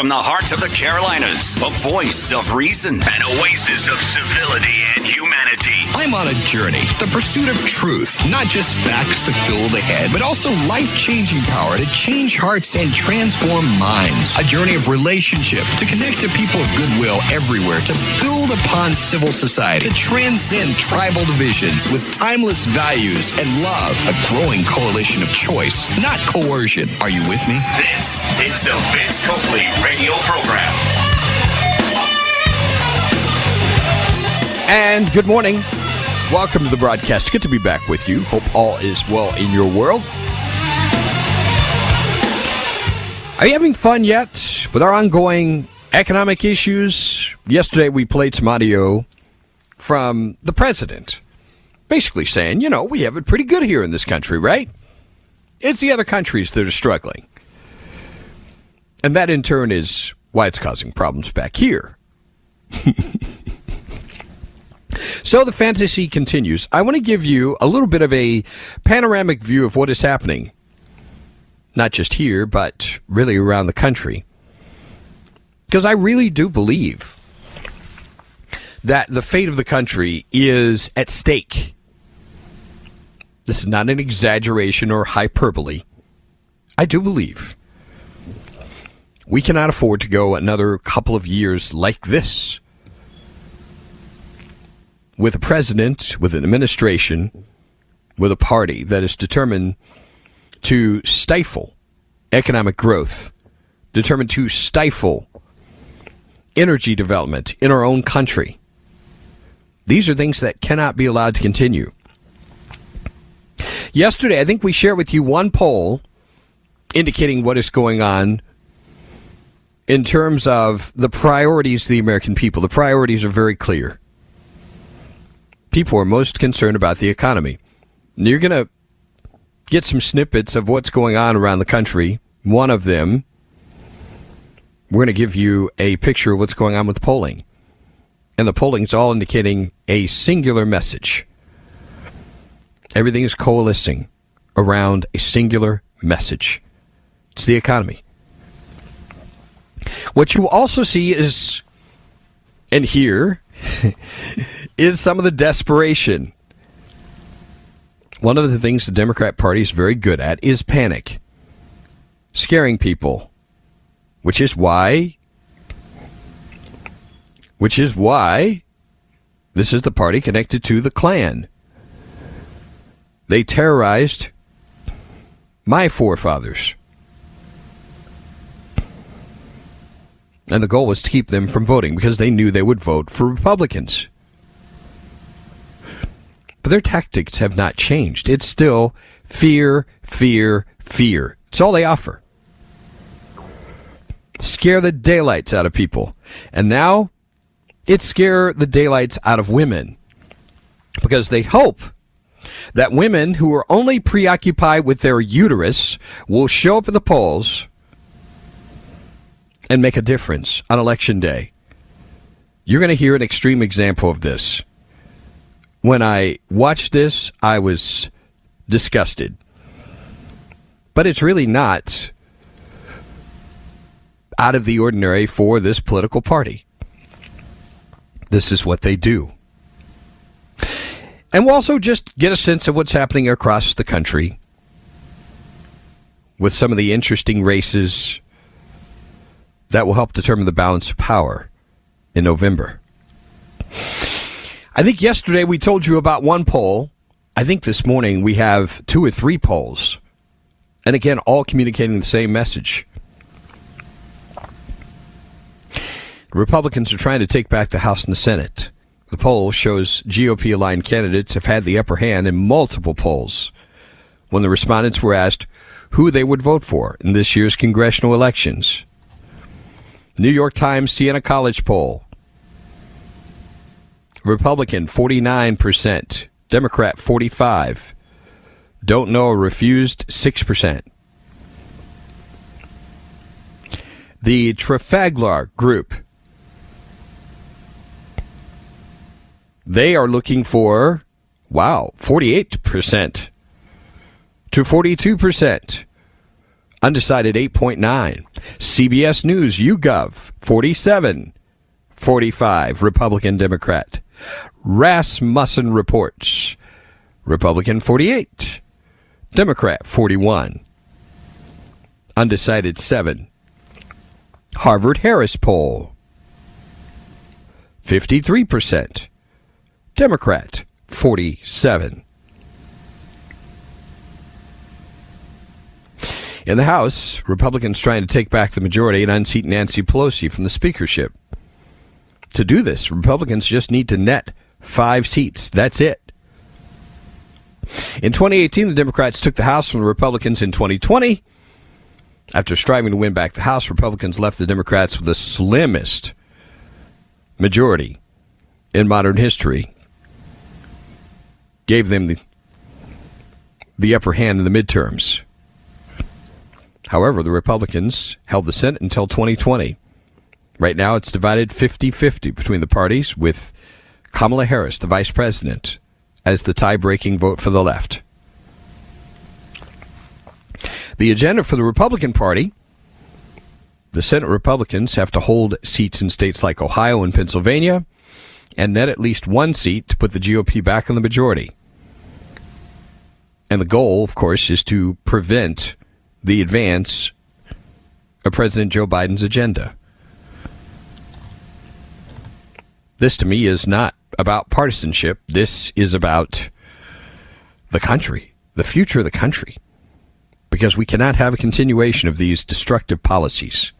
From the heart of the Carolinas, a voice of reason, an oasis of civility and humanity. I'm on a journey, the pursuit of truth, not just facts to fill the head, but also life changing power to change hearts and transform minds. A journey of relationship to connect to people of goodwill everywhere, to build upon civil society, to transcend tribal divisions with timeless values and love. A growing coalition of choice, not coercion. Are you with me? This is the Vince Coakley radio program. And good morning. Welcome to the broadcast. Good to be back with you. Hope all is well in your world. Are you having fun yet with our ongoing economic issues? Yesterday we played some audio from the president, basically saying, you know, we have it pretty good here in this country, right? It's the other countries that are struggling. And that in turn is why it's causing problems back here. so the fantasy continues. I want to give you a little bit of a panoramic view of what is happening, not just here, but really around the country. Because I really do believe that the fate of the country is at stake. This is not an exaggeration or hyperbole. I do believe we cannot afford to go another couple of years like this with a president, with an administration, with a party that is determined to stifle economic growth, determined to stifle energy development in our own country. These are things that cannot be allowed to continue. Yesterday, I think we shared with you one poll indicating what is going on in terms of the priorities of the American people. The priorities are very clear. People are most concerned about the economy. You're going to get some snippets of what's going on around the country. One of them, we're going to give you a picture of what's going on with polling. And the polling is all indicating a singular message. Everything is coalescing around a singular message. It's the economy. What you also see is, and here, is some of the desperation. One of the things the Democrat Party is very good at is panic, scaring people, which is why, which is why this is the party connected to the Klan. They terrorized my forefathers. And the goal was to keep them from voting because they knew they would vote for Republicans. But their tactics have not changed. It's still fear, fear, fear. It's all they offer. Scare the daylights out of people. And now it's scare the daylights out of women because they hope that women who are only preoccupied with their uterus will show up at the polls and make a difference on election day. You're going to hear an extreme example of this. When I watched this, I was disgusted. But it's really not out of the ordinary for this political party. This is what they do. And we'll also just get a sense of what's happening across the country with some of the interesting races that will help determine the balance of power in November. I think yesterday we told you about one poll. I think this morning we have two or three polls. And again, all communicating the same message. Republicans are trying to take back the House and the Senate. The poll shows GOP aligned candidates have had the upper hand in multiple polls. When the respondents were asked who they would vote for in this year's congressional elections, New York Times Siena College poll. Republican 49%, Democrat 45. Don't know refused 6%. the Trafalgar Group. They are looking for, wow, 48% to 42%. Undecided 8.9. CBS News, YouGov, 47, 45, Republican Democrat. Rasmussen reports, Republican 48, Democrat 41. Undecided 7. Harvard Harris poll, 53%. Democrat 47. In the House, Republicans trying to take back the majority and unseat Nancy Pelosi from the speakership. To do this, Republicans just need to net five seats. That's it. In 2018, the Democrats took the House from the Republicans in 2020. After striving to win back the House, Republicans left the Democrats with the slimmest majority in modern history. Gave them the, the upper hand in the midterms. However, the Republicans held the Senate until 2020. Right now, it's divided 50 50 between the parties, with Kamala Harris, the vice president, as the tie breaking vote for the left. The agenda for the Republican Party the Senate Republicans have to hold seats in states like Ohio and Pennsylvania and net at least one seat to put the GOP back in the majority. And the goal, of course, is to prevent the advance of President Joe Biden's agenda. This, to me, is not about partisanship. This is about the country, the future of the country, because we cannot have a continuation of these destructive policies.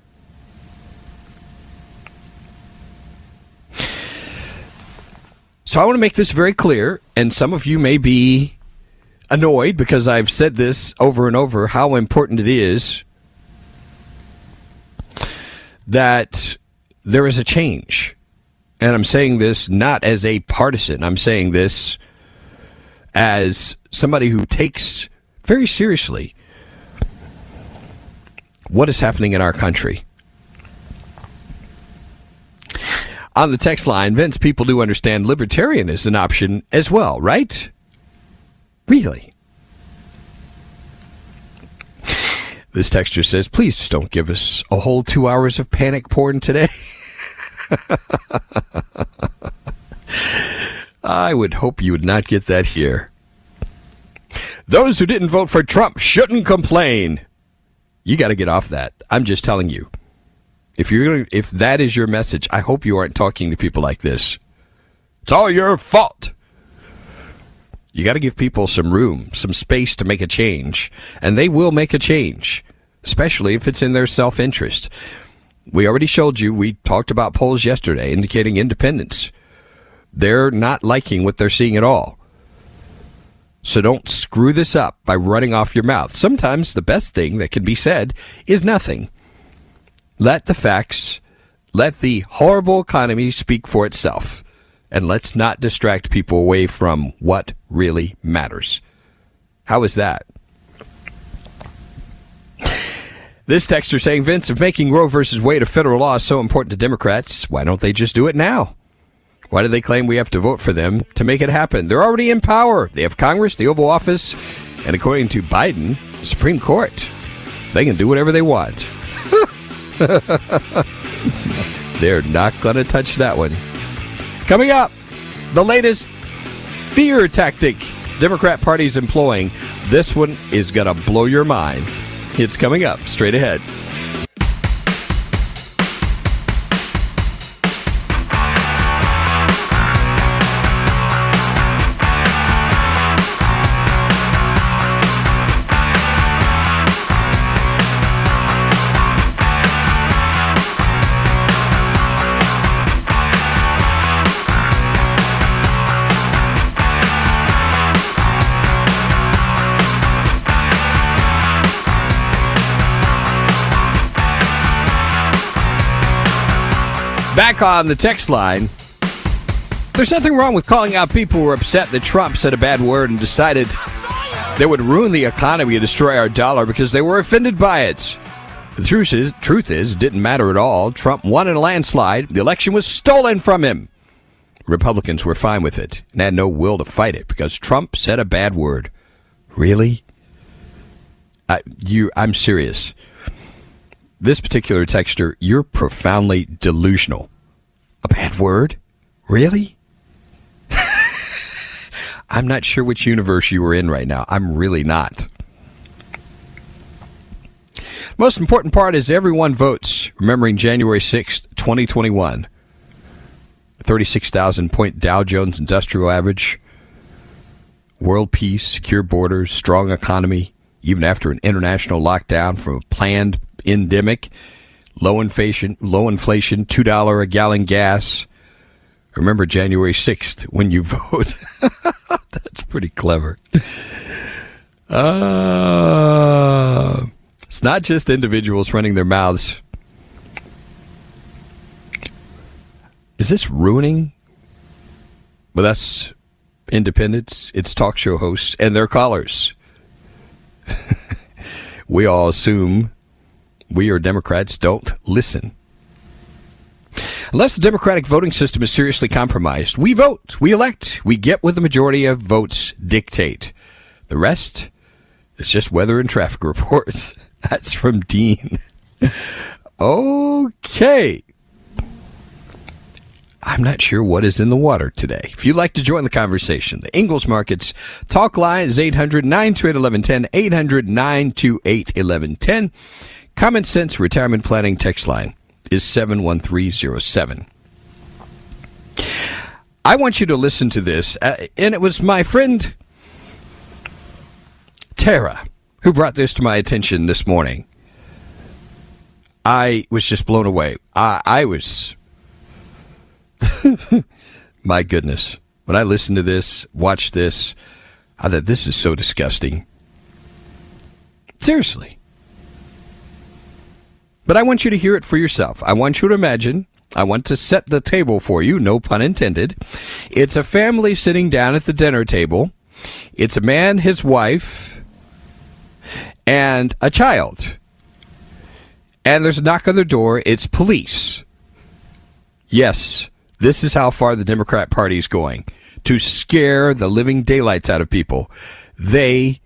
So I want to make this very clear, and some of you may be annoyed because I've said this over and over how important it is that there is a change. And I'm saying this not as a partisan, I'm saying this as somebody who takes very seriously what is happening in our country. On the text line, Vince, people do understand libertarian is an option as well, right? Really? This texture says, please just don't give us a whole two hours of panic porn today. I would hope you would not get that here. Those who didn't vote for Trump shouldn't complain. You got to get off that. I'm just telling you. If you're gonna, if that is your message, I hope you aren't talking to people like this. It's all your fault. You got to give people some room, some space to make a change, and they will make a change, especially if it's in their self interest. We already showed you, we talked about polls yesterday indicating independence. They're not liking what they're seeing at all. So don't screw this up by running off your mouth. Sometimes the best thing that can be said is nothing. Let the facts, let the horrible economy speak for itself and let's not distract people away from what really matters. How is that? This texter saying, Vince, if making Roe versus Wade a federal law is so important to Democrats, why don't they just do it now? Why do they claim we have to vote for them to make it happen? They're already in power. They have Congress, the Oval Office, and according to Biden, the Supreme Court. They can do whatever they want. They're not going to touch that one. Coming up, the latest fear tactic Democrat Party is employing. This one is going to blow your mind. It's coming up straight ahead. On the text line. There's nothing wrong with calling out people who are upset that Trump said a bad word and decided they would ruin the economy and destroy our dollar because they were offended by it. The truth is, truth is, it didn't matter at all. Trump won in a landslide. The election was stolen from him. Republicans were fine with it and had no will to fight it because Trump said a bad word. Really? I, you, I'm serious. This particular texter, you're profoundly delusional. A bad word? Really? I'm not sure which universe you were in right now. I'm really not. Most important part is everyone votes, remembering January 6th, 2021. 36,000 point Dow Jones Industrial Average, world peace, secure borders, strong economy, even after an international lockdown from a planned endemic, low inflation, low inflation, $2 a gallon gas. Remember January 6th when you vote. That's pretty clever. Uh, it's not just individuals running their mouths. Is this ruining? Well, that's independents, it's talk show hosts, and their callers. we all assume we or Democrats don't listen. Unless the Democratic voting system is seriously compromised, we vote, we elect, we get what the majority of votes dictate. The rest is just weather and traffic reports. That's from Dean. okay. I'm not sure what is in the water today. If you'd like to join the conversation, the Ingles Markets talk line is 800 928 1110, 800 928 1110. Common Sense Retirement Planning text line is 71307. I want you to listen to this, uh, and it was my friend Tara who brought this to my attention this morning. I was just blown away. I, I was. my goodness. When I listened to this, watched this, I thought this is so disgusting. Seriously. But I want you to hear it for yourself. I want you to imagine. I want to set the table for you, no pun intended. It's a family sitting down at the dinner table. It's a man, his wife, and a child. And there's a knock on the door. It's police. Yes, this is how far the Democrat Party is going to scare the living daylights out of people. They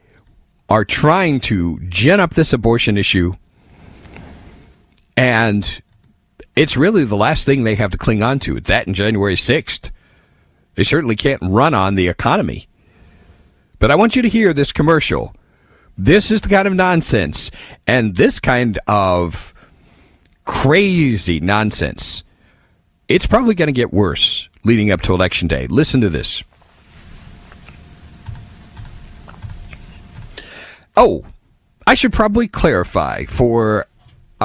are trying to gin up this abortion issue. And it's really the last thing they have to cling on to. That and January 6th. They certainly can't run on the economy. But I want you to hear this commercial this is the kind of nonsense and this kind of crazy nonsense. It's probably going to get worse leading up to election day. Listen to this. Oh, I should probably clarify for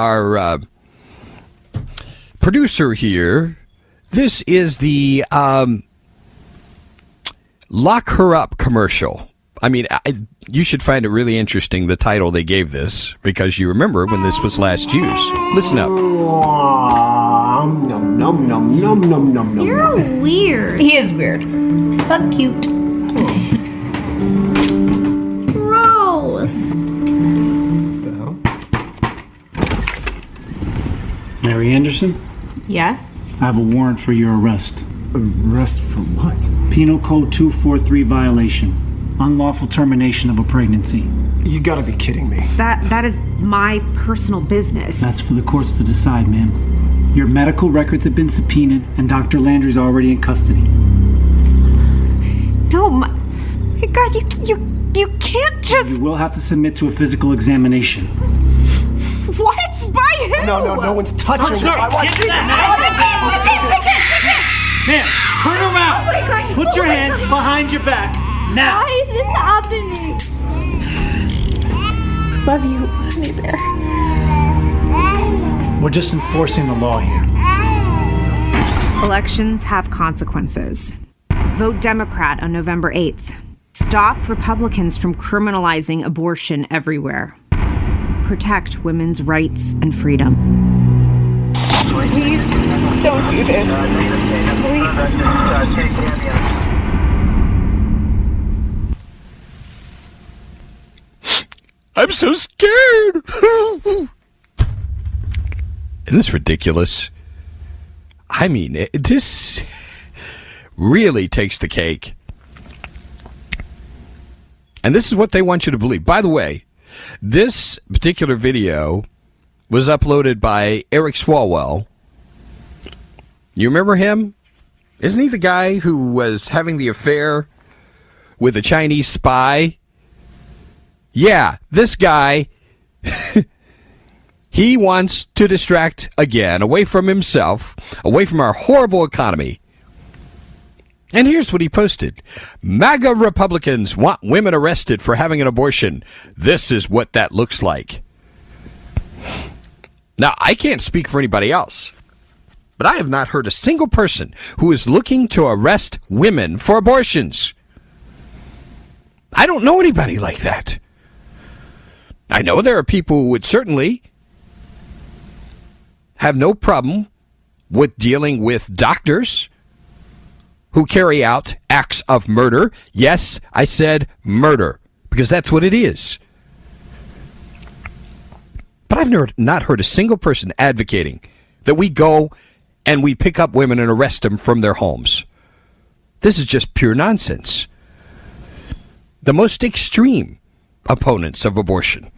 our uh, producer here. This is the um, lock her up commercial. I mean, I, you should find it really interesting the title they gave this because you remember when this was last used. Listen up. Num, num, num, num, num, num, num. You're weird. He is weird, but cute. Gross. Mary Anderson, Yes. I have a warrant for your arrest. Arrest for what? Penal Code 243 violation. Unlawful termination of a pregnancy. You gotta be kidding me. That that is my personal business. That's for the courts to decide, ma'am. Your medical records have been subpoenaed, and Dr. Landry's already in custody. no, my, my God, you you you can't just. You will have to submit to a physical examination. What? By who? No, no, no one's touching Sir, me. I want- get that Ma'am, turn around. Oh my God. Put your Oh my hands God. behind your back. Now. Why is this happening? Love you, honey bear. We're just enforcing the law here. Elections have consequences. Vote Democrat on November 8th. Stop Republicans from criminalizing abortion everywhere. Protect women's rights and freedom. Please don't do this. Please. I'm so scared. Isn't this ridiculous? I mean, it, this really takes the cake. And this is what they want you to believe. By the way, this particular video was uploaded by Eric Swalwell. You remember him? Isn't he the guy who was having the affair with a Chinese spy? Yeah, this guy. he wants to distract again, away from himself, away from our horrible economy. And here's what he posted MAGA Republicans want women arrested for having an abortion. This is what that looks like. Now, I can't speak for anybody else, but I have not heard a single person who is looking to arrest women for abortions. I don't know anybody like that. I know there are people who would certainly have no problem with dealing with doctors who carry out acts of murder. Yes, I said murder because that's what it is. But I've never, not heard a single person advocating that we go and we pick up women and arrest them from their homes. This is just pure nonsense. The most extreme opponents of abortion.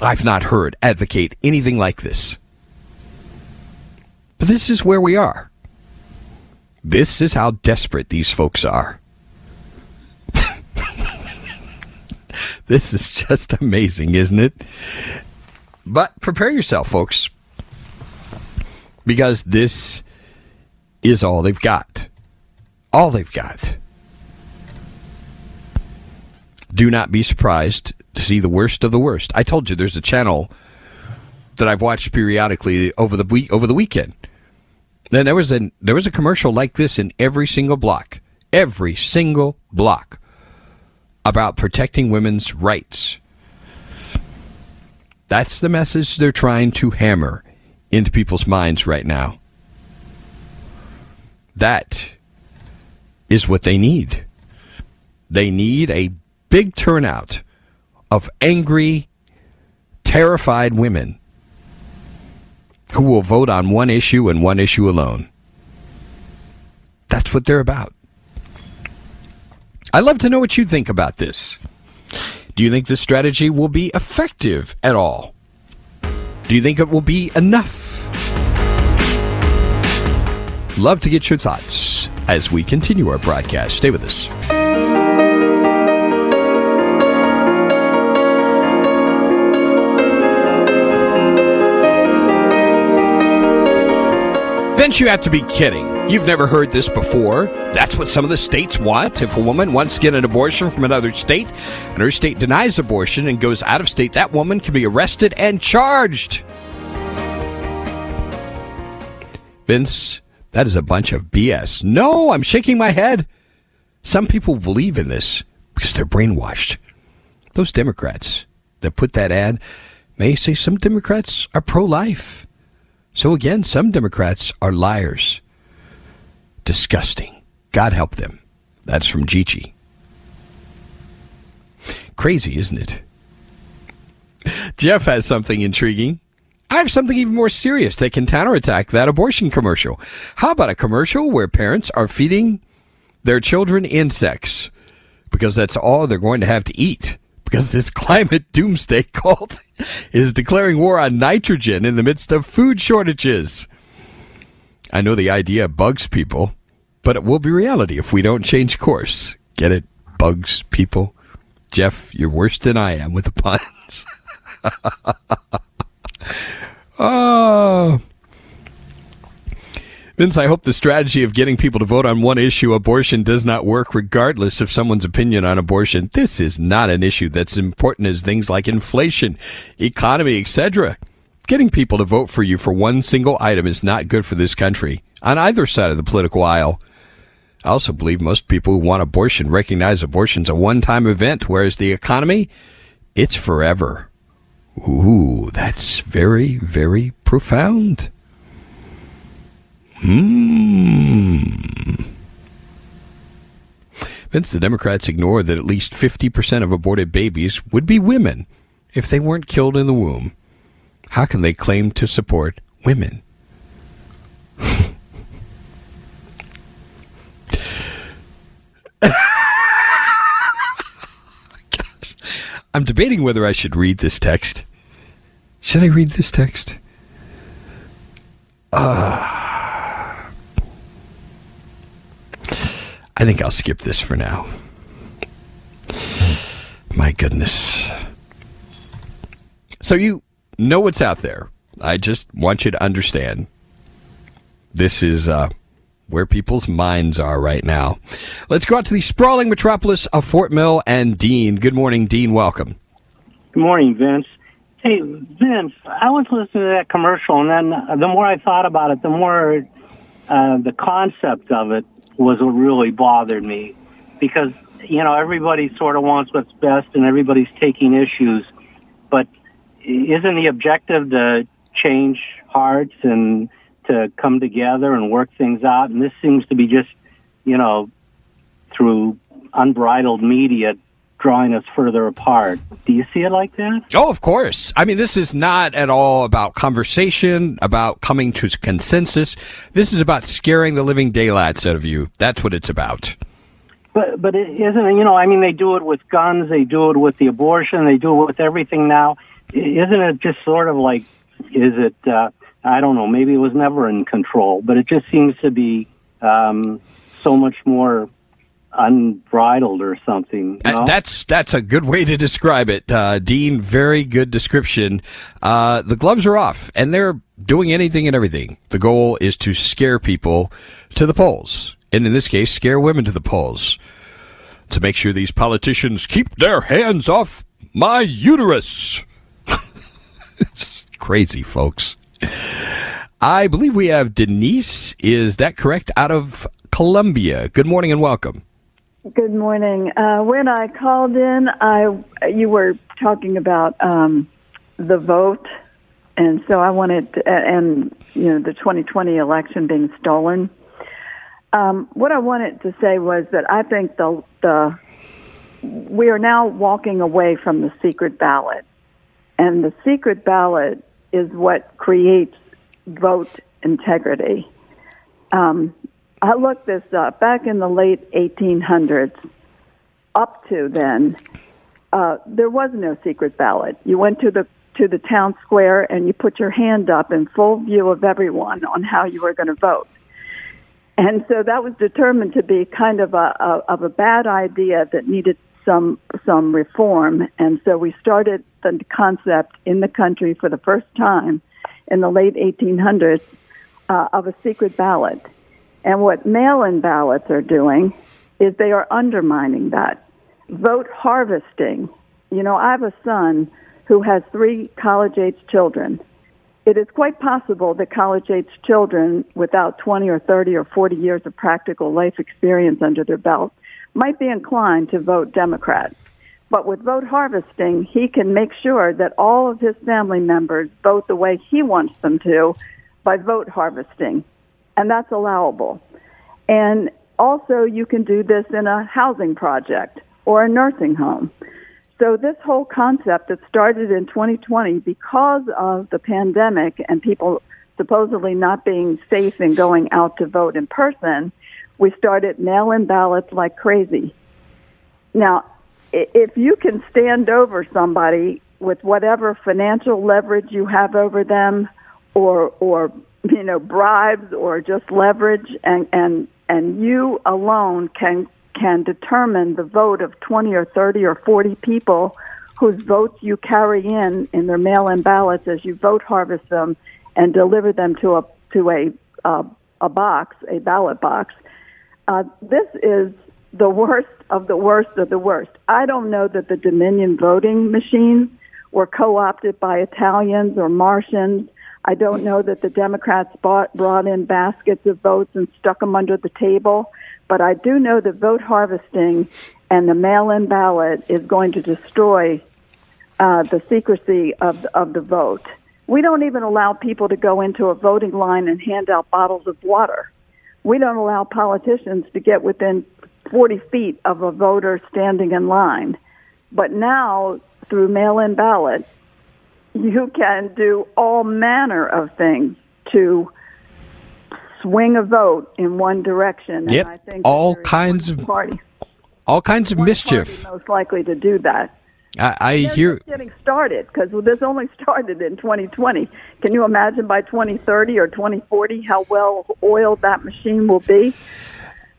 I've not heard advocate anything like this. But this is where we are. This is how desperate these folks are. this is just amazing, isn't it? But prepare yourself, folks, because this is all they've got. All they've got. Do not be surprised to see the worst of the worst. I told you there's a channel that I've watched periodically over the week over the weekend then there was a there was a commercial like this in every single block, every single block, about protecting women's rights. That's the message they're trying to hammer into people's minds right now. That is what they need. They need a big turnout of angry, terrified women who will vote on one issue and one issue alone. That's what they're about. I'd love to know what you think about this. Do you think this strategy will be effective at all? Do you think it will be enough? Love to get your thoughts as we continue our broadcast. Stay with us. You have to be kidding. You've never heard this before. That's what some of the states want. If a woman wants to get an abortion from another state and her state denies abortion and goes out of state, that woman can be arrested and charged. Vince, that is a bunch of BS. No, I'm shaking my head. Some people believe in this because they're brainwashed. Those Democrats that put that ad may say some Democrats are pro life. So again, some Democrats are liars. Disgusting. God help them. That's from Gigi. Crazy, isn't it? Jeff has something intriguing. I have something even more serious that can counterattack that abortion commercial. How about a commercial where parents are feeding their children insects because that's all they're going to have to eat? Because this climate doomsday cult is declaring war on nitrogen in the midst of food shortages. I know the idea bugs people, but it will be reality if we don't change course. Get it? Bugs people. Jeff, you're worse than I am with the puns. oh. Vince, I hope the strategy of getting people to vote on one issue, abortion, does not work regardless of someone's opinion on abortion. This is not an issue that's important as things like inflation, economy, etc. Getting people to vote for you for one single item is not good for this country on either side of the political aisle. I also believe most people who want abortion recognize abortion's a one-time event, whereas the economy, it's forever. Ooh, that's very, very profound. Hmm. Vince, the Democrats ignore that at least 50% of aborted babies would be women if they weren't killed in the womb. how can they claim to support women? I'm debating whether I should read this text. Should I read this text? Uh, I think I'll skip this for now. My goodness. So you know what's out there. I just want you to understand. This is uh, where people's minds are right now. Let's go out to the sprawling metropolis of Fort Mill and Dean. Good morning, Dean. Welcome. Good morning, Vince. Hey, Vince, I was listening to that commercial, and then the more I thought about it, the more uh, the concept of it was what really bothered me. Because, you know, everybody sort of wants what's best and everybody's taking issues. But isn't the objective to change hearts and to come together and work things out? And this seems to be just, you know, through unbridled media drawing us further apart. Do you see it like that? Oh, of course. I mean, this is not at all about conversation, about coming to consensus. This is about scaring the living daylights out of you. That's what it's about. But but it isn't you know I mean they do it with guns, they do it with the abortion, they do it with everything now. Isn't it just sort of like is it uh, I don't know maybe it was never in control, but it just seems to be um, so much more unbridled or something. You know? That's that's a good way to describe it, uh, Dean. Very good description. Uh, the gloves are off, and they're doing anything and everything. The goal is to scare people to the polls, and in this case, scare women to the polls, to make sure these politicians keep their hands off my uterus. it's crazy, folks. I believe we have Denise. Is that correct? Out of Columbia. Good morning and welcome. Good morning. Uh, when I called in, I you were talking about um, the vote, and so I wanted, to, and you know, the 2020 election being stolen. Um, what I wanted to say was that I think the the we are now walking away from the secret ballot, and the secret ballot is what creates vote integrity. Um, I looked this up back in the late 1800s. Up to then, uh, there was no secret ballot. You went to the to the town square and you put your hand up in full view of everyone on how you were going to vote. And so that was determined to be kind of a, a of a bad idea that needed some some reform. And so we started the concept in the country for the first time in the late 1800s uh, of a secret ballot. And what mail in ballots are doing is they are undermining that. Vote harvesting. You know, I have a son who has three college age children. It is quite possible that college age children without 20 or 30 or 40 years of practical life experience under their belt might be inclined to vote Democrat. But with vote harvesting, he can make sure that all of his family members vote the way he wants them to by vote harvesting and that's allowable. And also, you can do this in a housing project or a nursing home. So, this whole concept that started in 2020 because of the pandemic and people supposedly not being safe and going out to vote in person, we started mail in ballots like crazy. Now, if you can stand over somebody with whatever financial leverage you have over them or, or you know bribes or just leverage and and and you alone can can determine the vote of 20 or 30 or 40 people whose votes you carry in in their mail-in ballots as you vote harvest them and deliver them to a to a uh, a box, a ballot box. Uh, this is the worst of the worst of the worst. I don't know that the Dominion voting machines were co-opted by Italians or Martians I don't know that the Democrats bought, brought in baskets of votes and stuck them under the table, but I do know that vote harvesting and the mail-in ballot is going to destroy uh, the secrecy of of the vote. We don't even allow people to go into a voting line and hand out bottles of water. We don't allow politicians to get within 40 feet of a voter standing in line. But now, through mail-in ballot, you can do all manner of things to swing a vote in one direction. Yep. And I think all kinds of party all kinds of mischief. most likely to do that. I, I hear. getting started because this only started in 2020. Can you imagine by 2030 or 2040 how well oiled that machine will be?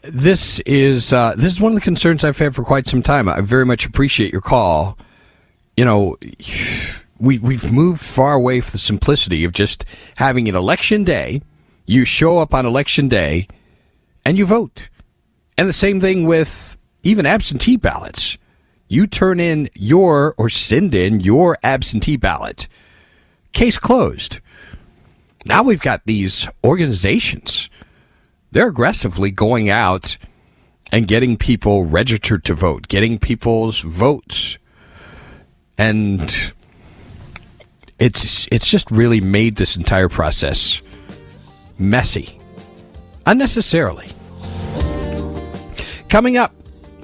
This is uh, this is one of the concerns I've had for quite some time. I very much appreciate your call. You know, we we've moved far away from the simplicity of just having an election day. You show up on election day, and you vote. And the same thing with even absentee ballots. You turn in your or send in your absentee ballot. Case closed. Now we've got these organizations they're aggressively going out and getting people registered to vote, getting people's votes. And it's it's just really made this entire process messy unnecessarily. Coming up,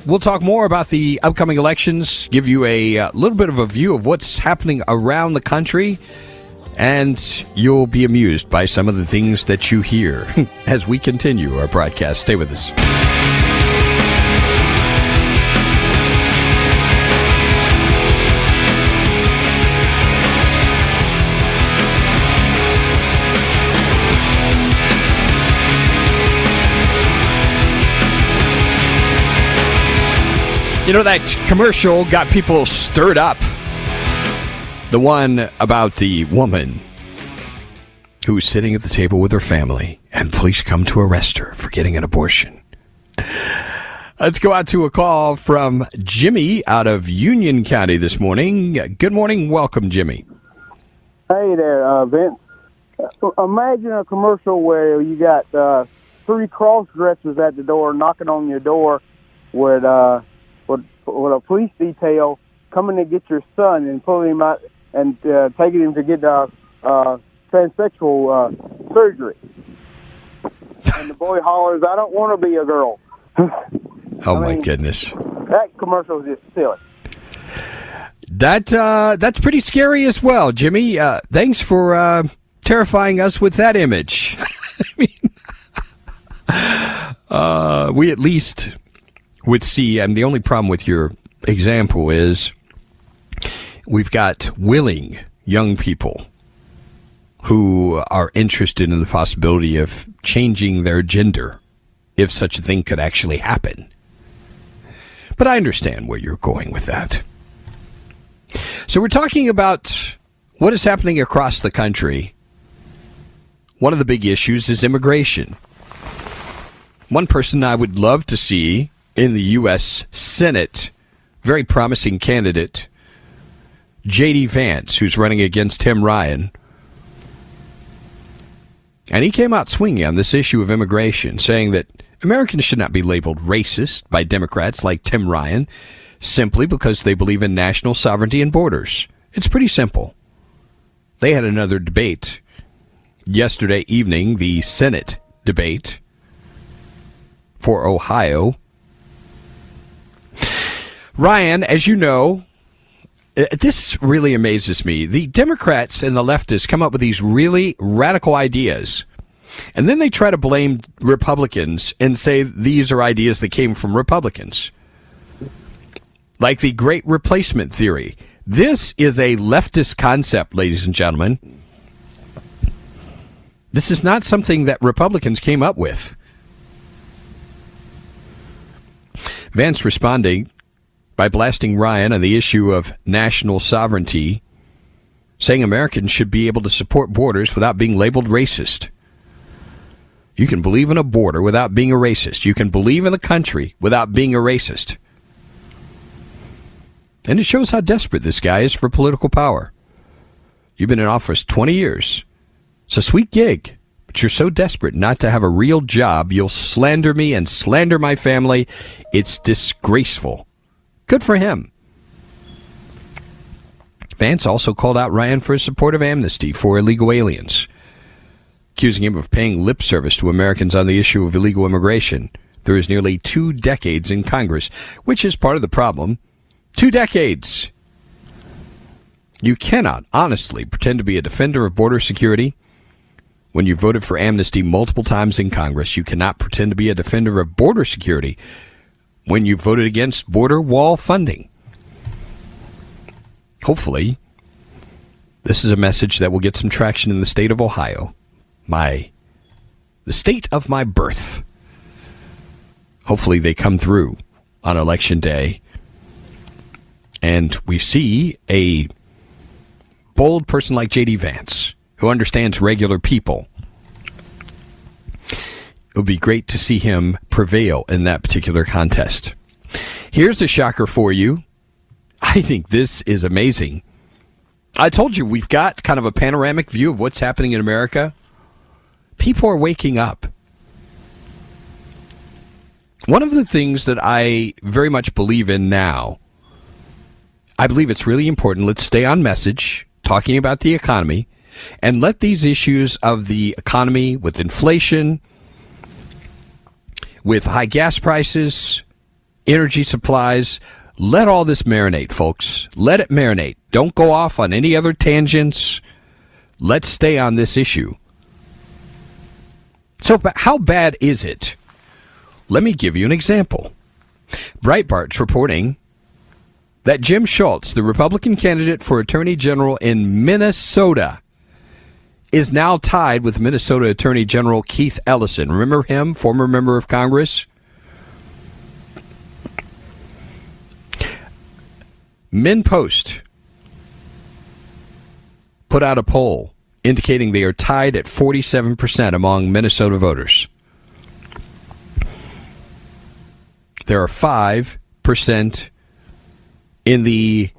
we'll talk more about the upcoming elections, give you a uh, little bit of a view of what's happening around the country and you'll be amused by some of the things that you hear as we continue our broadcast. Stay with us. You know, that commercial got people stirred up. The one about the woman who's sitting at the table with her family and police come to arrest her for getting an abortion. Let's go out to a call from Jimmy out of Union County this morning. Good morning. Welcome, Jimmy. Hey there, uh, Vince. Uh, Imagine a commercial where you got uh, three cross dressers at the door knocking on your door with, uh, with, a police detail coming to get your son and pulling him out and uh, taking him to get uh, uh, transsexual uh, surgery. and the boy hollers, "I don't want to be a girl." Oh my goodness. That commercial is just silly. That uh, that's pretty scary as well, Jimmy. Uh, thanks for uh, terrifying us with that image. I mean, uh, we at least see. And the only problem with your example is we've got willing young people who are interested in the possibility of changing their gender if such a thing could actually happen. But I understand where you're going with that. So we're talking about what is happening across the country. One of the big issues is immigration. One person I would love to see in the U.S. Senate, very promising candidate, J.D. Vance, who's running against Tim Ryan. And he came out swinging on this issue of immigration, saying that Americans should not be labeled racist by Democrats like Tim Ryan simply because they believe in national sovereignty and borders. It's pretty simple. They had another debate yesterday evening, the Senate debate for Ohio. Ryan, as you know, uh, this really amazes me. The Democrats and the leftists come up with these really radical ideas. And then they try to blame Republicans and say these are ideas that came from Republicans. Like the great replacement theory. This is a leftist concept, ladies and gentlemen. This is not something that Republicans came up with. Vance responding by blasting Ryan on the issue of national sovereignty, saying Americans should be able to support borders without being labeled racist. You can believe in a border without being a racist. You can believe in a country without being a racist. And it shows how desperate this guy is for political power. You've been in office 20 years. It's a sweet gig, but you're so desperate not to have a real job, you'll slander me and slander my family. It's disgraceful. Good for him. Vance also called out Ryan for his support of amnesty for illegal aliens, accusing him of paying lip service to Americans on the issue of illegal immigration. There is nearly two decades in Congress, which is part of the problem. Two decades. You cannot honestly pretend to be a defender of border security when you voted for amnesty multiple times in Congress. You cannot pretend to be a defender of border security when you voted against border wall funding. Hopefully, this is a message that will get some traction in the state of Ohio, my the state of my birth. Hopefully, they come through on election day, and we see a bold person like J.D. Vance who understands regular people. It would be great to see him prevail in that particular contest. Here's a shocker for you. I think this is amazing. I told you we've got kind of a panoramic view of what's happening in America. People are waking up. One of the things that I very much believe in now, I believe it's really important. Let's stay on message, talking about the economy, and let these issues of the economy with inflation, with high gas prices, energy supplies, let all this marinate, folks. Let it marinate. Don't go off on any other tangents. Let's stay on this issue. So, how bad is it? Let me give you an example. Breitbart's reporting that Jim Schultz, the Republican candidate for Attorney General in Minnesota, is now tied with Minnesota Attorney General Keith Ellison. Remember him, former member of Congress? MinnPost put out a poll indicating they are tied at 47% among Minnesota voters. There are 5% in the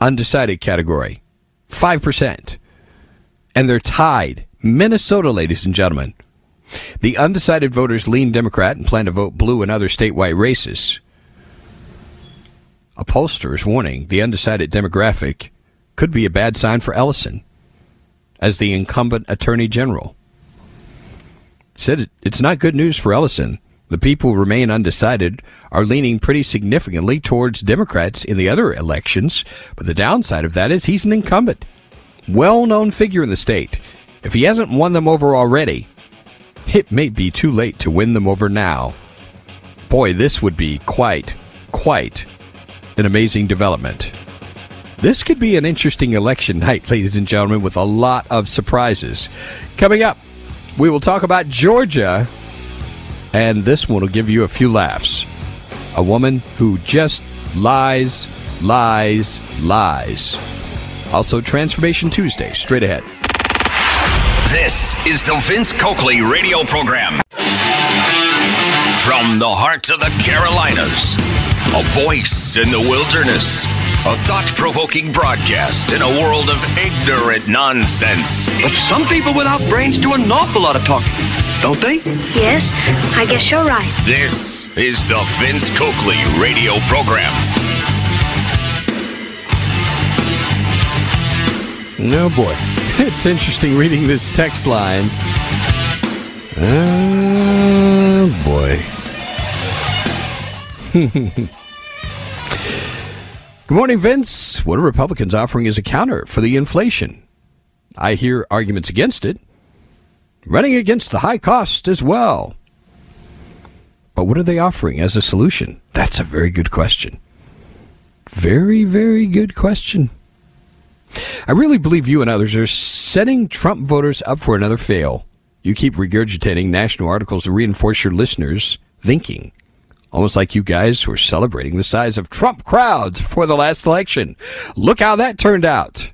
undecided category. 5%. And they're tied. Minnesota, ladies and gentlemen. The undecided voters lean Democrat and plan to vote blue in other statewide races. A pollster is warning the undecided demographic could be a bad sign for Ellison as the incumbent attorney general. Said it's not good news for Ellison. The people who remain undecided are leaning pretty significantly towards Democrats in the other elections, but the downside of that is he's an incumbent, well known figure in the state. If he hasn't won them over already, it may be too late to win them over now. Boy, this would be quite, quite an amazing development. This could be an interesting election night, ladies and gentlemen, with a lot of surprises. Coming up, we will talk about Georgia, and this one will give you a few laughs. A woman who just lies, lies, lies. Also, Transformation Tuesday, straight ahead. This is the Vince Coakley radio program. From the heart of the Carolinas, a voice in the wilderness, a thought provoking broadcast in a world of ignorant nonsense. But some people without brains do an awful lot of talking, don't they? Yes, I guess you're right. This is the Vince Coakley radio program. No boy. It's interesting reading this text line. Oh boy. Good morning, Vince. What are Republicans offering as a counter for the inflation? I hear arguments against it, running against the high cost as well. But what are they offering as a solution? That's a very good question. Very, very good question. I really believe you and others are setting Trump voters up for another fail. You keep regurgitating national articles to reinforce your listeners' thinking. Almost like you guys were celebrating the size of Trump crowds before the last election. Look how that turned out.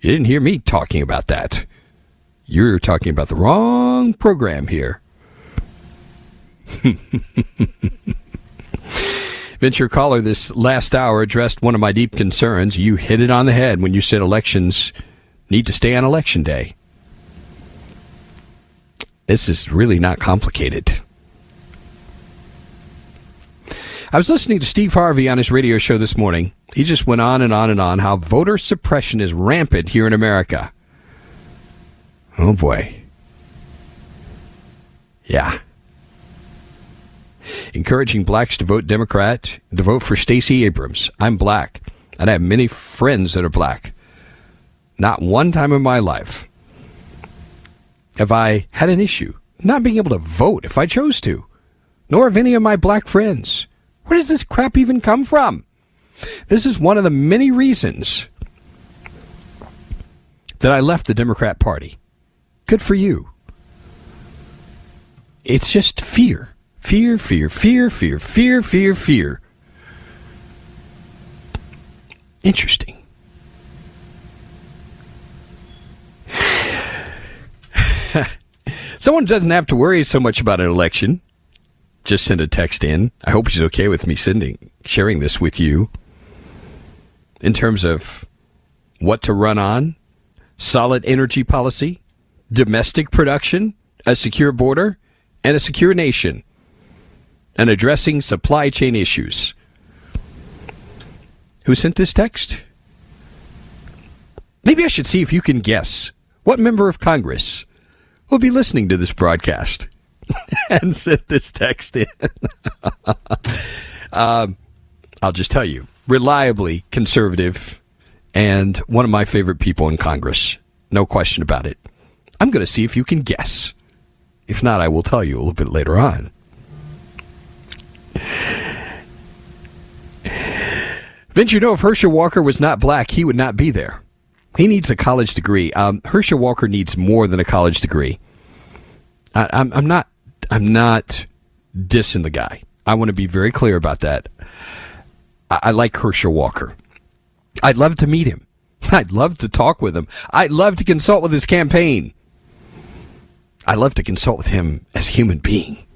You didn't hear me talking about that. You're talking about the wrong program here. Venture caller this last hour addressed one of my deep concerns. You hit it on the head when you said elections need to stay on election day. This is really not complicated. I was listening to Steve Harvey on his radio show this morning. He just went on and on and on how voter suppression is rampant here in America. Oh boy. Yeah. Encouraging blacks to vote Democrat, to vote for Stacey Abrams. I'm black. And I have many friends that are black. Not one time in my life have I had an issue not being able to vote if I chose to, nor have any of my black friends. Where does this crap even come from? This is one of the many reasons that I left the Democrat Party. Good for you. It's just fear. Fear, fear, fear, fear, fear, fear, fear. Interesting. Someone doesn't have to worry so much about an election. Just send a text in. I hope she's okay with me sending sharing this with you. In terms of what to run on, solid energy policy, domestic production, a secure border, and a secure nation, and addressing supply chain issues. Who sent this text? Maybe I should see if you can guess what member of Congress will be listening to this broadcast and sent this text in. um, I'll just tell you, reliably conservative and one of my favorite people in Congress. No question about it. I'm going to see if you can guess. If not, I will tell you a little bit later on. Vince, you know, if Herschel Walker was not black, he would not be there. He needs a college degree. Um, Herschel Walker needs more than a college degree. I, I'm, I'm not. I'm not dissing the guy. I want to be very clear about that. I, I like Herschel Walker. I'd love to meet him. I'd love to talk with him. I'd love to consult with his campaign. I'd love to consult with him as a human being.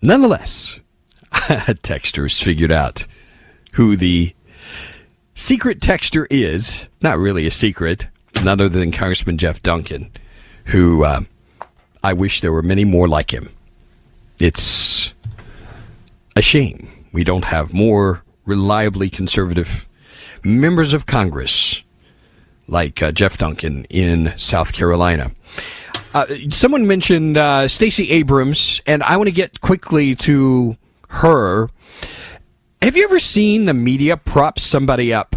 Nonetheless, texters figured out who the secret texter is. Not really a secret, none other than Congressman Jeff Duncan, who uh, I wish there were many more like him. It's a shame we don't have more reliably conservative members of Congress like uh, Jeff Duncan in South Carolina. Uh, someone mentioned uh, Stacey Abrams, and I want to get quickly to her. Have you ever seen the media prop somebody up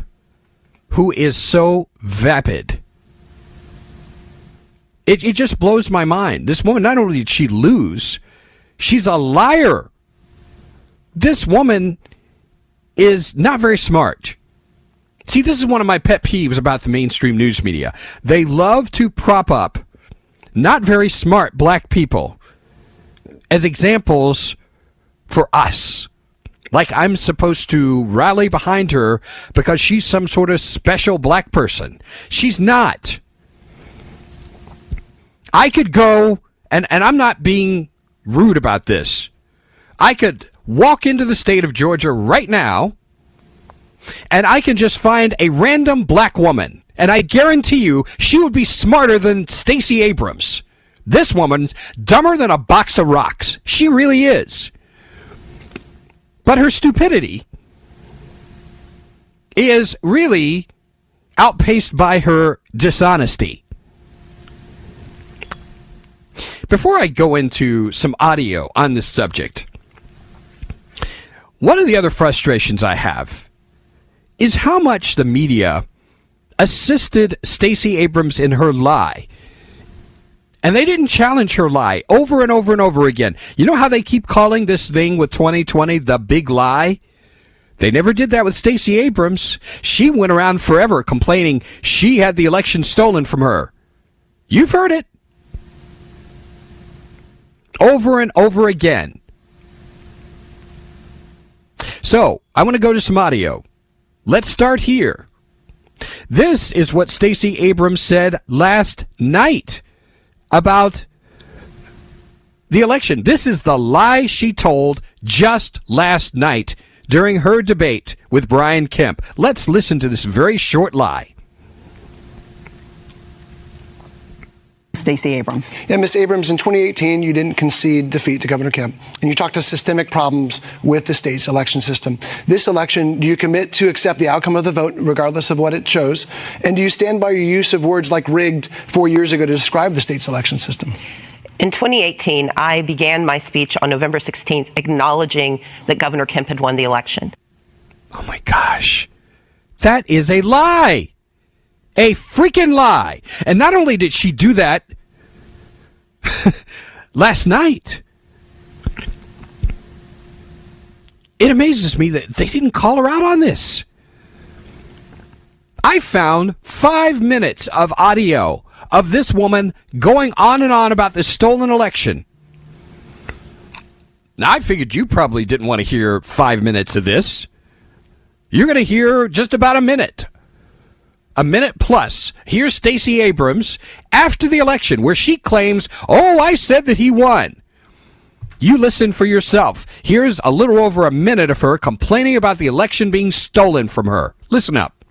who is so vapid? It, it just blows my mind. This woman, not only did she lose, she's a liar. This woman is not very smart. See, this is one of my pet peeves about the mainstream news media. They love to prop up not very smart black people as examples for us. Like I'm supposed to rally behind her because she's some sort of special black person. She's not. I could go, and, and I'm not being rude about this. I could walk into the state of Georgia right now and I can just find a random black woman, and I guarantee you she would be smarter than Stacey Abrams. This woman's dumber than a box of rocks. She really is. But her stupidity is really outpaced by her dishonesty. Before I go into some audio on this subject, one of the other frustrations I have is how much the media assisted Stacey Abrams in her lie. And they didn't challenge her lie over and over and over again. You know how they keep calling this thing with 2020 the big lie? They never did that with Stacey Abrams. She went around forever complaining she had the election stolen from her. You've heard it. Over and over again. So, I want to go to some audio. Let's start here. This is what Stacey Abrams said last night about the election. This is the lie she told just last night during her debate with Brian Kemp. Let's listen to this very short lie. Stacey Abrams. Yeah, Ms. Abrams, in 2018, you didn't concede defeat to Governor Kemp, and you talked to systemic problems with the state's election system. This election, do you commit to accept the outcome of the vote, regardless of what it shows? And do you stand by your use of words like rigged four years ago to describe the state's election system? In 2018, I began my speech on November 16th acknowledging that Governor Kemp had won the election. Oh my gosh. That is a lie. A freaking lie. And not only did she do that last night, it amazes me that they didn't call her out on this. I found five minutes of audio of this woman going on and on about this stolen election. Now, I figured you probably didn't want to hear five minutes of this. You're going to hear just about a minute. A minute plus. Here's Stacey Abrams after the election where she claims, "Oh, I said that he won." You listen for yourself. Here's a little over a minute of her complaining about the election being stolen from her. Listen up.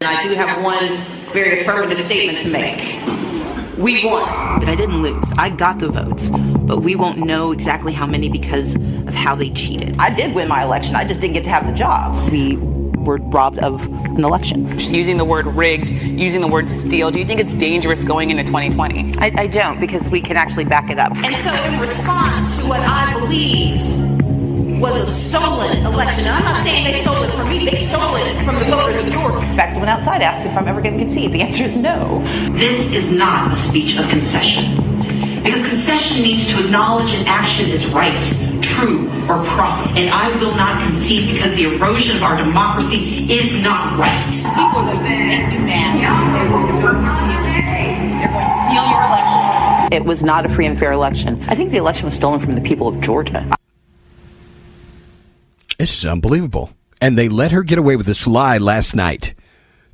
I do have one very affirmative statement to make. We won, but I didn't lose. I got the votes, but we won't know exactly how many because of how they cheated. I did win my election. I just didn't get to have the job. We were robbed of an election. Just using the word rigged, using the word steal. Do you think it's dangerous going into 2020? I, I don't because we can actually back it up. And so, in response to what I believe was a stolen election. And I'm not saying they stole it from me, they stole it from the voters of Georgia. In fact, someone outside asked if I'm ever going to concede. The answer is no. This is not a speech of concession. Because concession means to acknowledge an action is right, true, or proper. And I will not concede because the erosion of our democracy is not right. People are going to make you mad. They're going to burn. They're going to steal your election. It was not a free and fair election. I think the election was stolen from the people of Georgia. This is unbelievable. And they let her get away with this lie last night.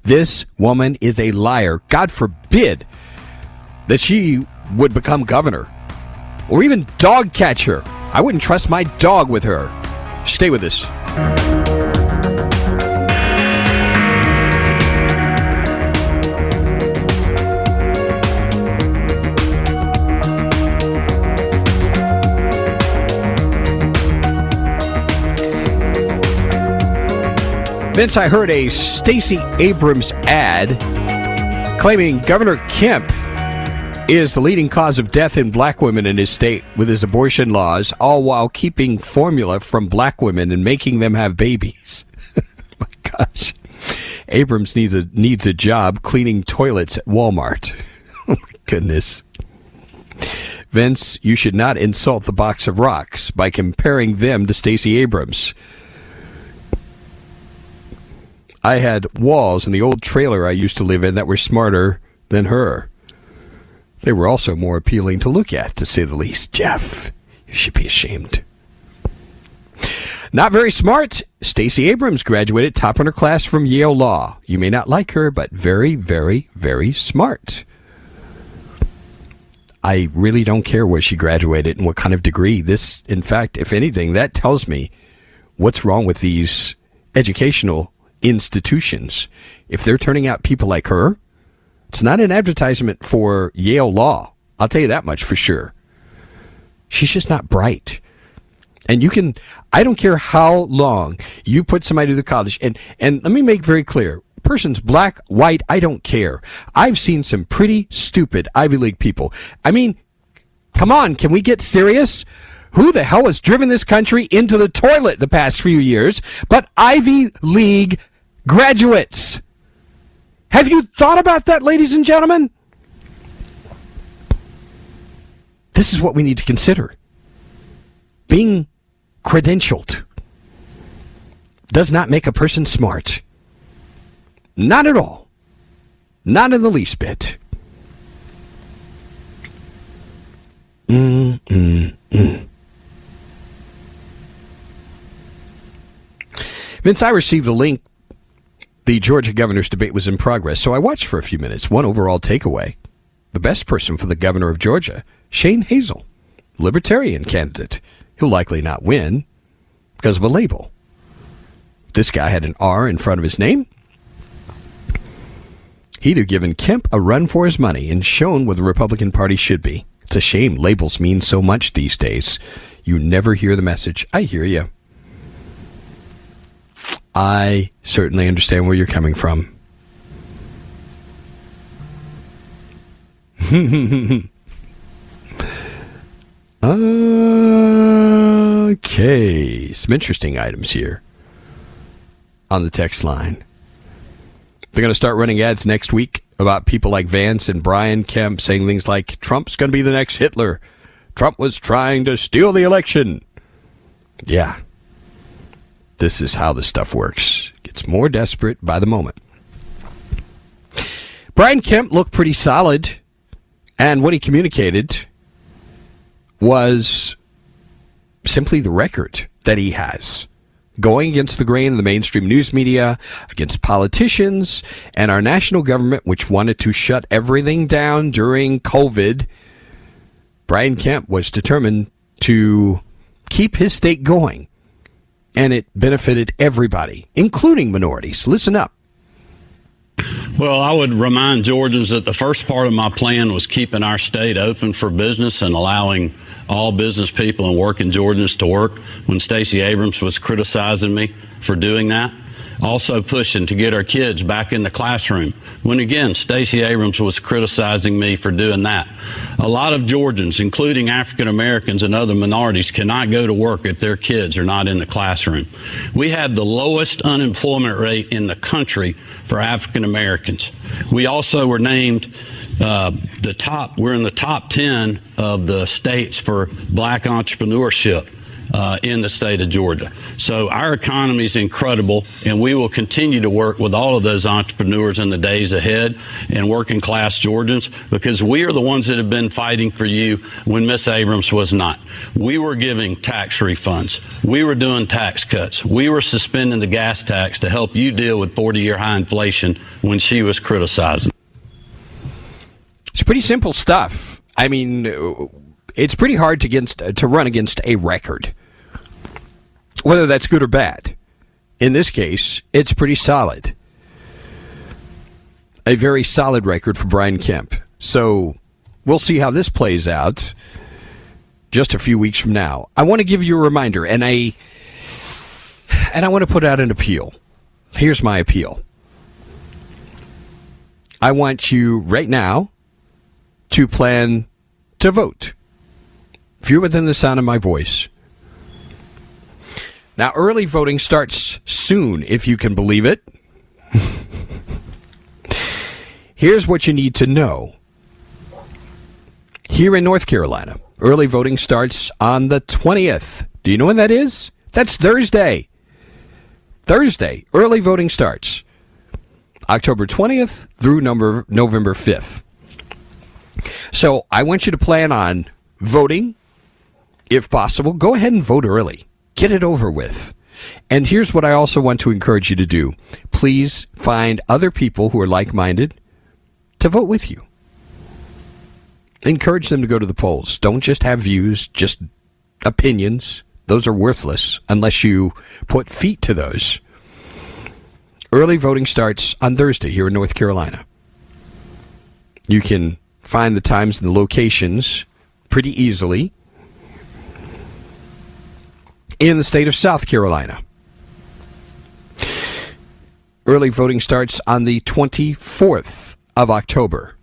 This woman is a liar. God forbid that she would become governor or even dog catcher. I wouldn't trust my dog with her. Stay with us. Vince, I heard a Stacey Abrams ad claiming Governor Kemp is the leading cause of death in black women in his state with his abortion laws, all while keeping formula from black women and making them have babies. My gosh. Abrams needs a needs a job cleaning toilets at Walmart. oh my goodness. Vince, you should not insult the box of rocks by comparing them to Stacey Abrams. I had walls in the old trailer I used to live in that were smarter than her. They were also more appealing to look at, to say the least. Jeff, you should be ashamed. Not very smart. Stacey Abrams graduated top in her class from Yale Law. You may not like her, but very, very, very smart. I really don't care where she graduated and what kind of degree. This, in fact, if anything, that tells me what's wrong with these educational institutions. If they're turning out people like her, it's not an advertisement for Yale Law. I'll tell you that much for sure. She's just not bright. And you can, I don't care how long you put somebody to the college, and, and let me make very clear person's black, white, I don't care. I've seen some pretty stupid Ivy League people. I mean, come on, can we get serious? Who the hell has driven this country into the toilet the past few years but Ivy League graduates? Have you thought about that, ladies and gentlemen? This is what we need to consider. Being credentialed does not make a person smart. Not at all. Not in the least bit. Mm, mm, mm. Vince, I received a link. The Georgia governor's debate was in progress, so I watched for a few minutes. One overall takeaway the best person for the governor of Georgia, Shane Hazel, libertarian candidate. He'll likely not win because of a label. This guy had an R in front of his name. He'd have given Kemp a run for his money and shown what the Republican Party should be. It's a shame labels mean so much these days. You never hear the message. I hear you. I certainly understand where you're coming from. Okay, some interesting items here on the text line. They're going to start running ads next week about people like Vance and Brian Kemp saying things like Trump's going to be the next Hitler. Trump was trying to steal the election. Yeah. This is how the stuff works. Gets more desperate by the moment. Brian Kemp looked pretty solid, and what he communicated was simply the record that he has going against the grain of the mainstream news media, against politicians and our national government, which wanted to shut everything down during COVID. Brian Kemp was determined to keep his state going, and it benefited everybody, including minorities. Listen up. Well, I would remind Georgians that the first part of my plan was keeping our state open for business and allowing all business people and working Georgians to work when Stacey Abrams was criticizing me for doing that. Also pushing to get our kids back in the classroom when again Stacey Abrams was criticizing me for doing that. A lot of Georgians, including African Americans and other minorities, cannot go to work if their kids are not in the classroom. We have the lowest unemployment rate in the country for African Americans. We also were named uh, the top, we're in the top 10 of the states for black entrepreneurship. Uh, in the state of Georgia. So our economy is incredible, and we will continue to work with all of those entrepreneurs in the days ahead and working class Georgians because we are the ones that have been fighting for you when Miss Abrams was not. We were giving tax refunds. We were doing tax cuts. We were suspending the gas tax to help you deal with 40 year high inflation when she was criticizing. It's pretty simple stuff. I mean, it's pretty hard to against to run against a record, whether that's good or bad. In this case, it's pretty solid. A very solid record for Brian Kemp. So we'll see how this plays out just a few weeks from now. I want to give you a reminder, and I and I want to put out an appeal. Here's my appeal. I want you right now to plan to vote. If you're within the sound of my voice. Now, early voting starts soon, if you can believe it. Here's what you need to know. Here in North Carolina, early voting starts on the 20th. Do you know when that is? That's Thursday. Thursday, early voting starts. October 20th through number, November 5th. So I want you to plan on voting. If possible, go ahead and vote early. Get it over with. And here's what I also want to encourage you to do. Please find other people who are like minded to vote with you. Encourage them to go to the polls. Don't just have views, just opinions. Those are worthless unless you put feet to those. Early voting starts on Thursday here in North Carolina. You can find the times and the locations pretty easily in the state of South Carolina. Early voting starts on the 24th of October.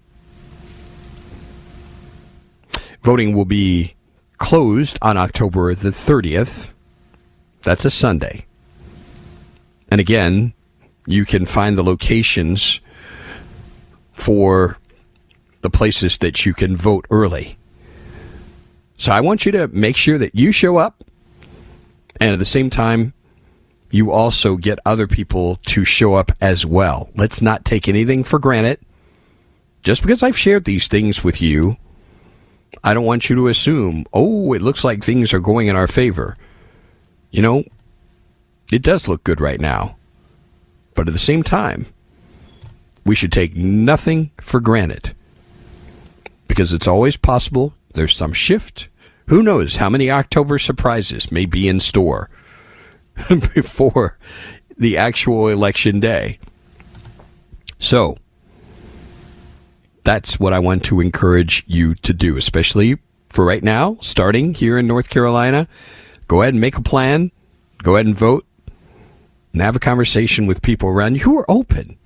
Voting will be closed on October the 30th. That's a Sunday. And again, you can find the locations for the places that you can vote early. So I want you to make sure that you show up and at the same time you also get other people to show up as well. Let's not take anything for granted. Just because I've shared these things with you, I don't want you to assume, oh, it looks like things are going in our favor. You know, it does look good right now. But at the same time, we should take nothing for granted because it's always possible there's some shift. Who knows how many October surprises may be in store before the actual election day. So, that's what I want to encourage you to do, especially for right now, starting here in North Carolina. Go ahead and make a plan. Go ahead and vote and have a conversation with people around you who are open.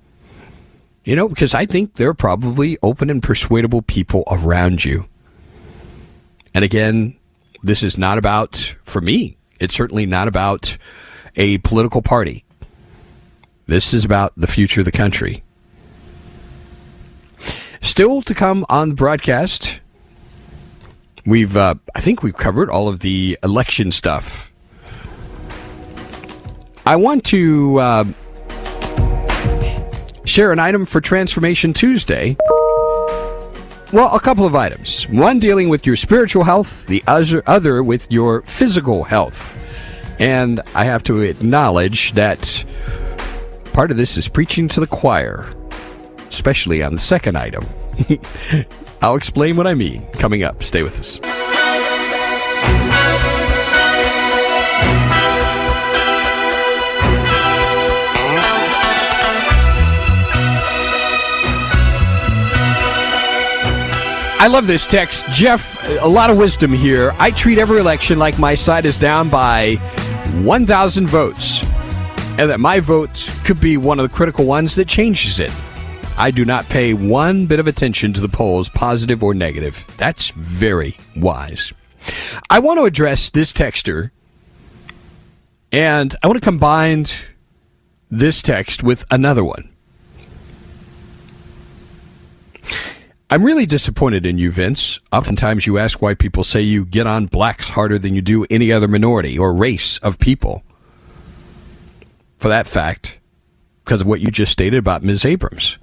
You know, because I think there are probably open and persuadable people around you. And again, This is not about, for me, it's certainly not about a political party. This is about the future of the country. Still to come on the broadcast, we've, uh, I think we've covered all of the election stuff. I want to uh, share an item for Transformation Tuesday. Well, a couple of items. One dealing with your spiritual health, the other, with your physical health. And I have to acknowledge that part of this is preaching to the choir, especially on the second item. I'll explain what I mean coming up. Stay with us. I love this text. Jeff, a lot of wisdom here. I treat every election like my side is down by 1,000 votes, and that my vote could be one of the critical ones that changes it. I do not pay one bit of attention to the polls, positive or negative. That's very wise. I want to address this texter, and I want to combine this text with another one. I'm really disappointed in you, Vince. Oftentimes you ask why people say you get on blacks harder than you do any other minority or race of people. For that fact, because of what you just stated about Ms. Abrams.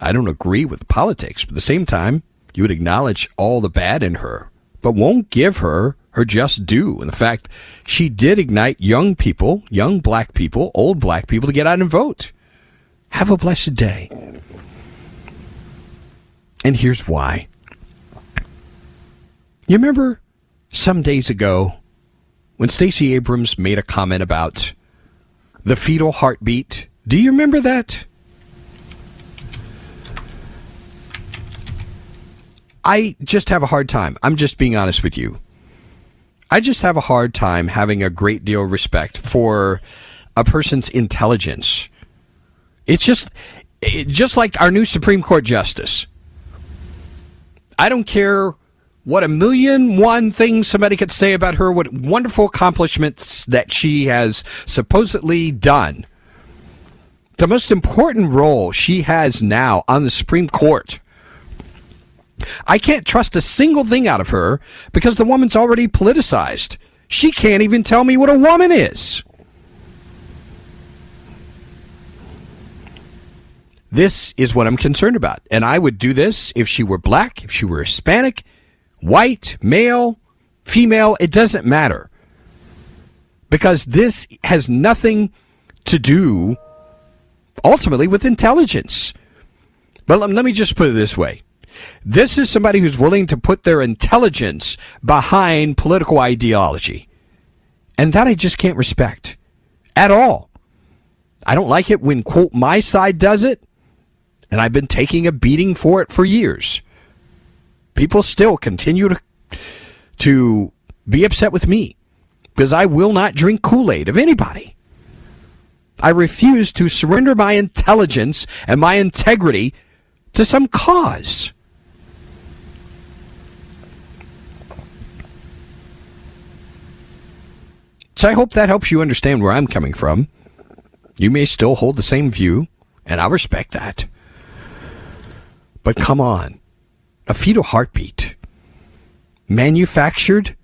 I don't agree with the politics, but at the same time, you would acknowledge all the bad in her, but won't give her her just due. And the fact she did ignite young people, young black people, old black people to get out and vote. Have a blessed day. And here's why. You remember some days ago when Stacey Abrams made a comment about the fetal heartbeat? Do you remember that? I just have a hard time. I'm just being honest with you. I just have a hard time having a great deal of respect for a person's intelligence. It's just it, just like our new Supreme Court justice. I don't care what a million one things somebody could say about her, what wonderful accomplishments that she has supposedly done. The most important role she has now on the Supreme Court. I can't trust a single thing out of her because the woman's already politicized. She can't even tell me what a woman is. This is what I'm concerned about. And I would do this if she were black, if she were Hispanic, white, male, female, it doesn't matter. Because this has nothing to do ultimately with intelligence. But let me just put it this way. This is somebody who's willing to put their intelligence behind political ideology. And that I just can't respect at all. I don't like it when, quote, my side does it and I've been taking a beating for it for years. People still continue to to be upset with me because I will not drink Kool-Aid of anybody. I refuse to surrender my intelligence and my integrity to some cause. So I hope that helps you understand where I'm coming from. You may still hold the same view, and I respect that. But come on. A fetal heartbeat. Manufactured?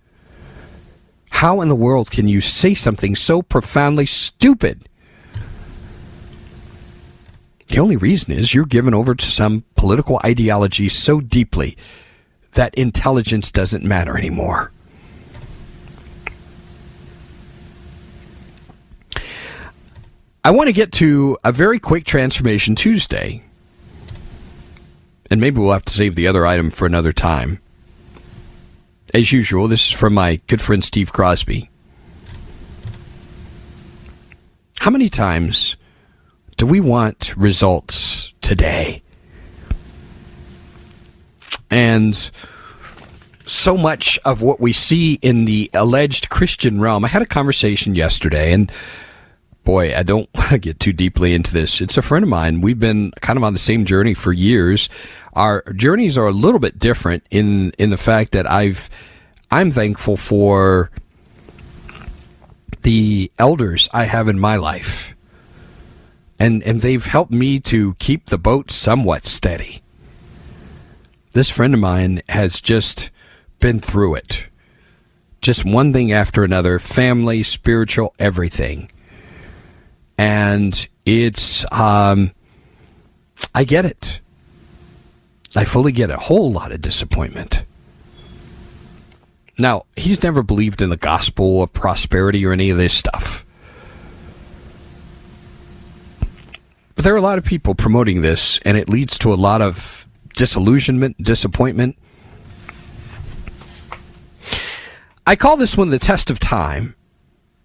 How in the world can you say something so profoundly stupid? The only reason is you're given over to some political ideology so deeply that intelligence doesn't matter anymore. I want to get to a very quick transformation Tuesday and maybe we'll have to save the other item for another time. As usual, this is from my good friend Steve Crosby. How many times do we want results today? And so much of what we see in the alleged Christian realm. I had a conversation yesterday, and boy, I don't want to get too deeply into this. It's a friend of mine. We've been kind of on the same journey for years. Our journeys are a little bit different in in the fact that I've I'm thankful for the elders I have in my life. And and they've helped me to keep the boat somewhat steady. This friend of mine has just been through it. Just one thing after another, family, spiritual, everything. And it's um I get it. I fully get a whole lot of disappointment. Now, he's never believed in the gospel of prosperity or any of this stuff. But there are a lot of people promoting this, and it leads to a lot of disillusionment, disappointment. I call this one the test of time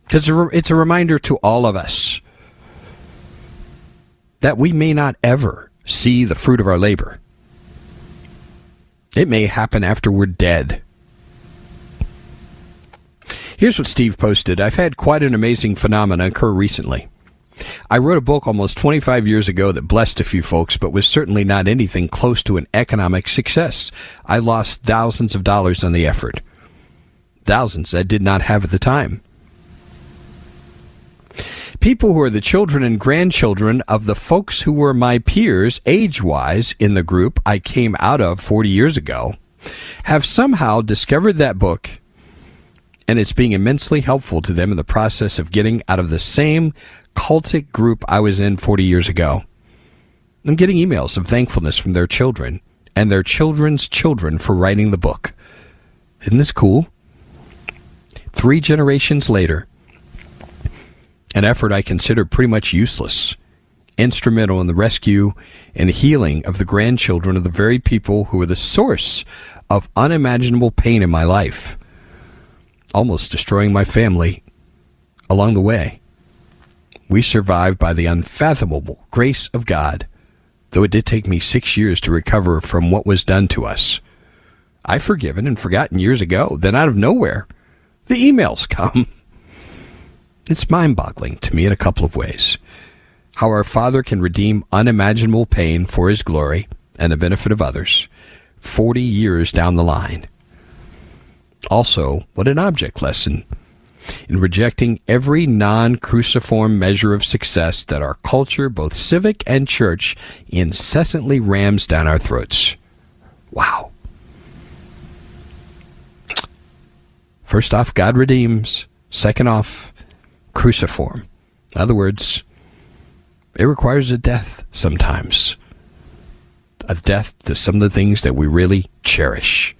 because it's a reminder to all of us that we may not ever see the fruit of our labor. It may happen after we're dead. Here's what Steve posted. I've had quite an amazing phenomenon occur recently. I wrote a book almost 25 years ago that blessed a few folks, but was certainly not anything close to an economic success. I lost thousands of dollars on the effort. Thousands I did not have at the time. People who are the children and grandchildren of the folks who were my peers, age wise, in the group I came out of 40 years ago, have somehow discovered that book and it's being immensely helpful to them in the process of getting out of the same cultic group I was in 40 years ago. I'm getting emails of thankfulness from their children and their children's children for writing the book. Isn't this cool? Three generations later, an effort I consider pretty much useless, instrumental in the rescue and healing of the grandchildren of the very people who were the source of unimaginable pain in my life, almost destroying my family along the way. We survived by the unfathomable grace of God, though it did take me six years to recover from what was done to us. I've forgiven and forgotten years ago. Then, out of nowhere, the emails come. It's mind boggling to me in a couple of ways. How our Father can redeem unimaginable pain for His glory and the benefit of others 40 years down the line. Also, what an object lesson in rejecting every non cruciform measure of success that our culture, both civic and church, incessantly rams down our throats. Wow. First off, God redeems. Second off, cruciform. In other words, it requires a death sometimes. A death to some of the things that we really cherish.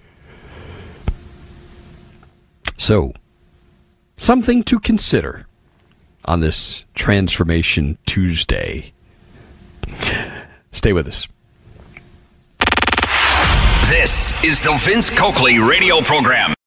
So, something to consider on this Transformation Tuesday. Stay with us. This is the Vince Coakley radio program.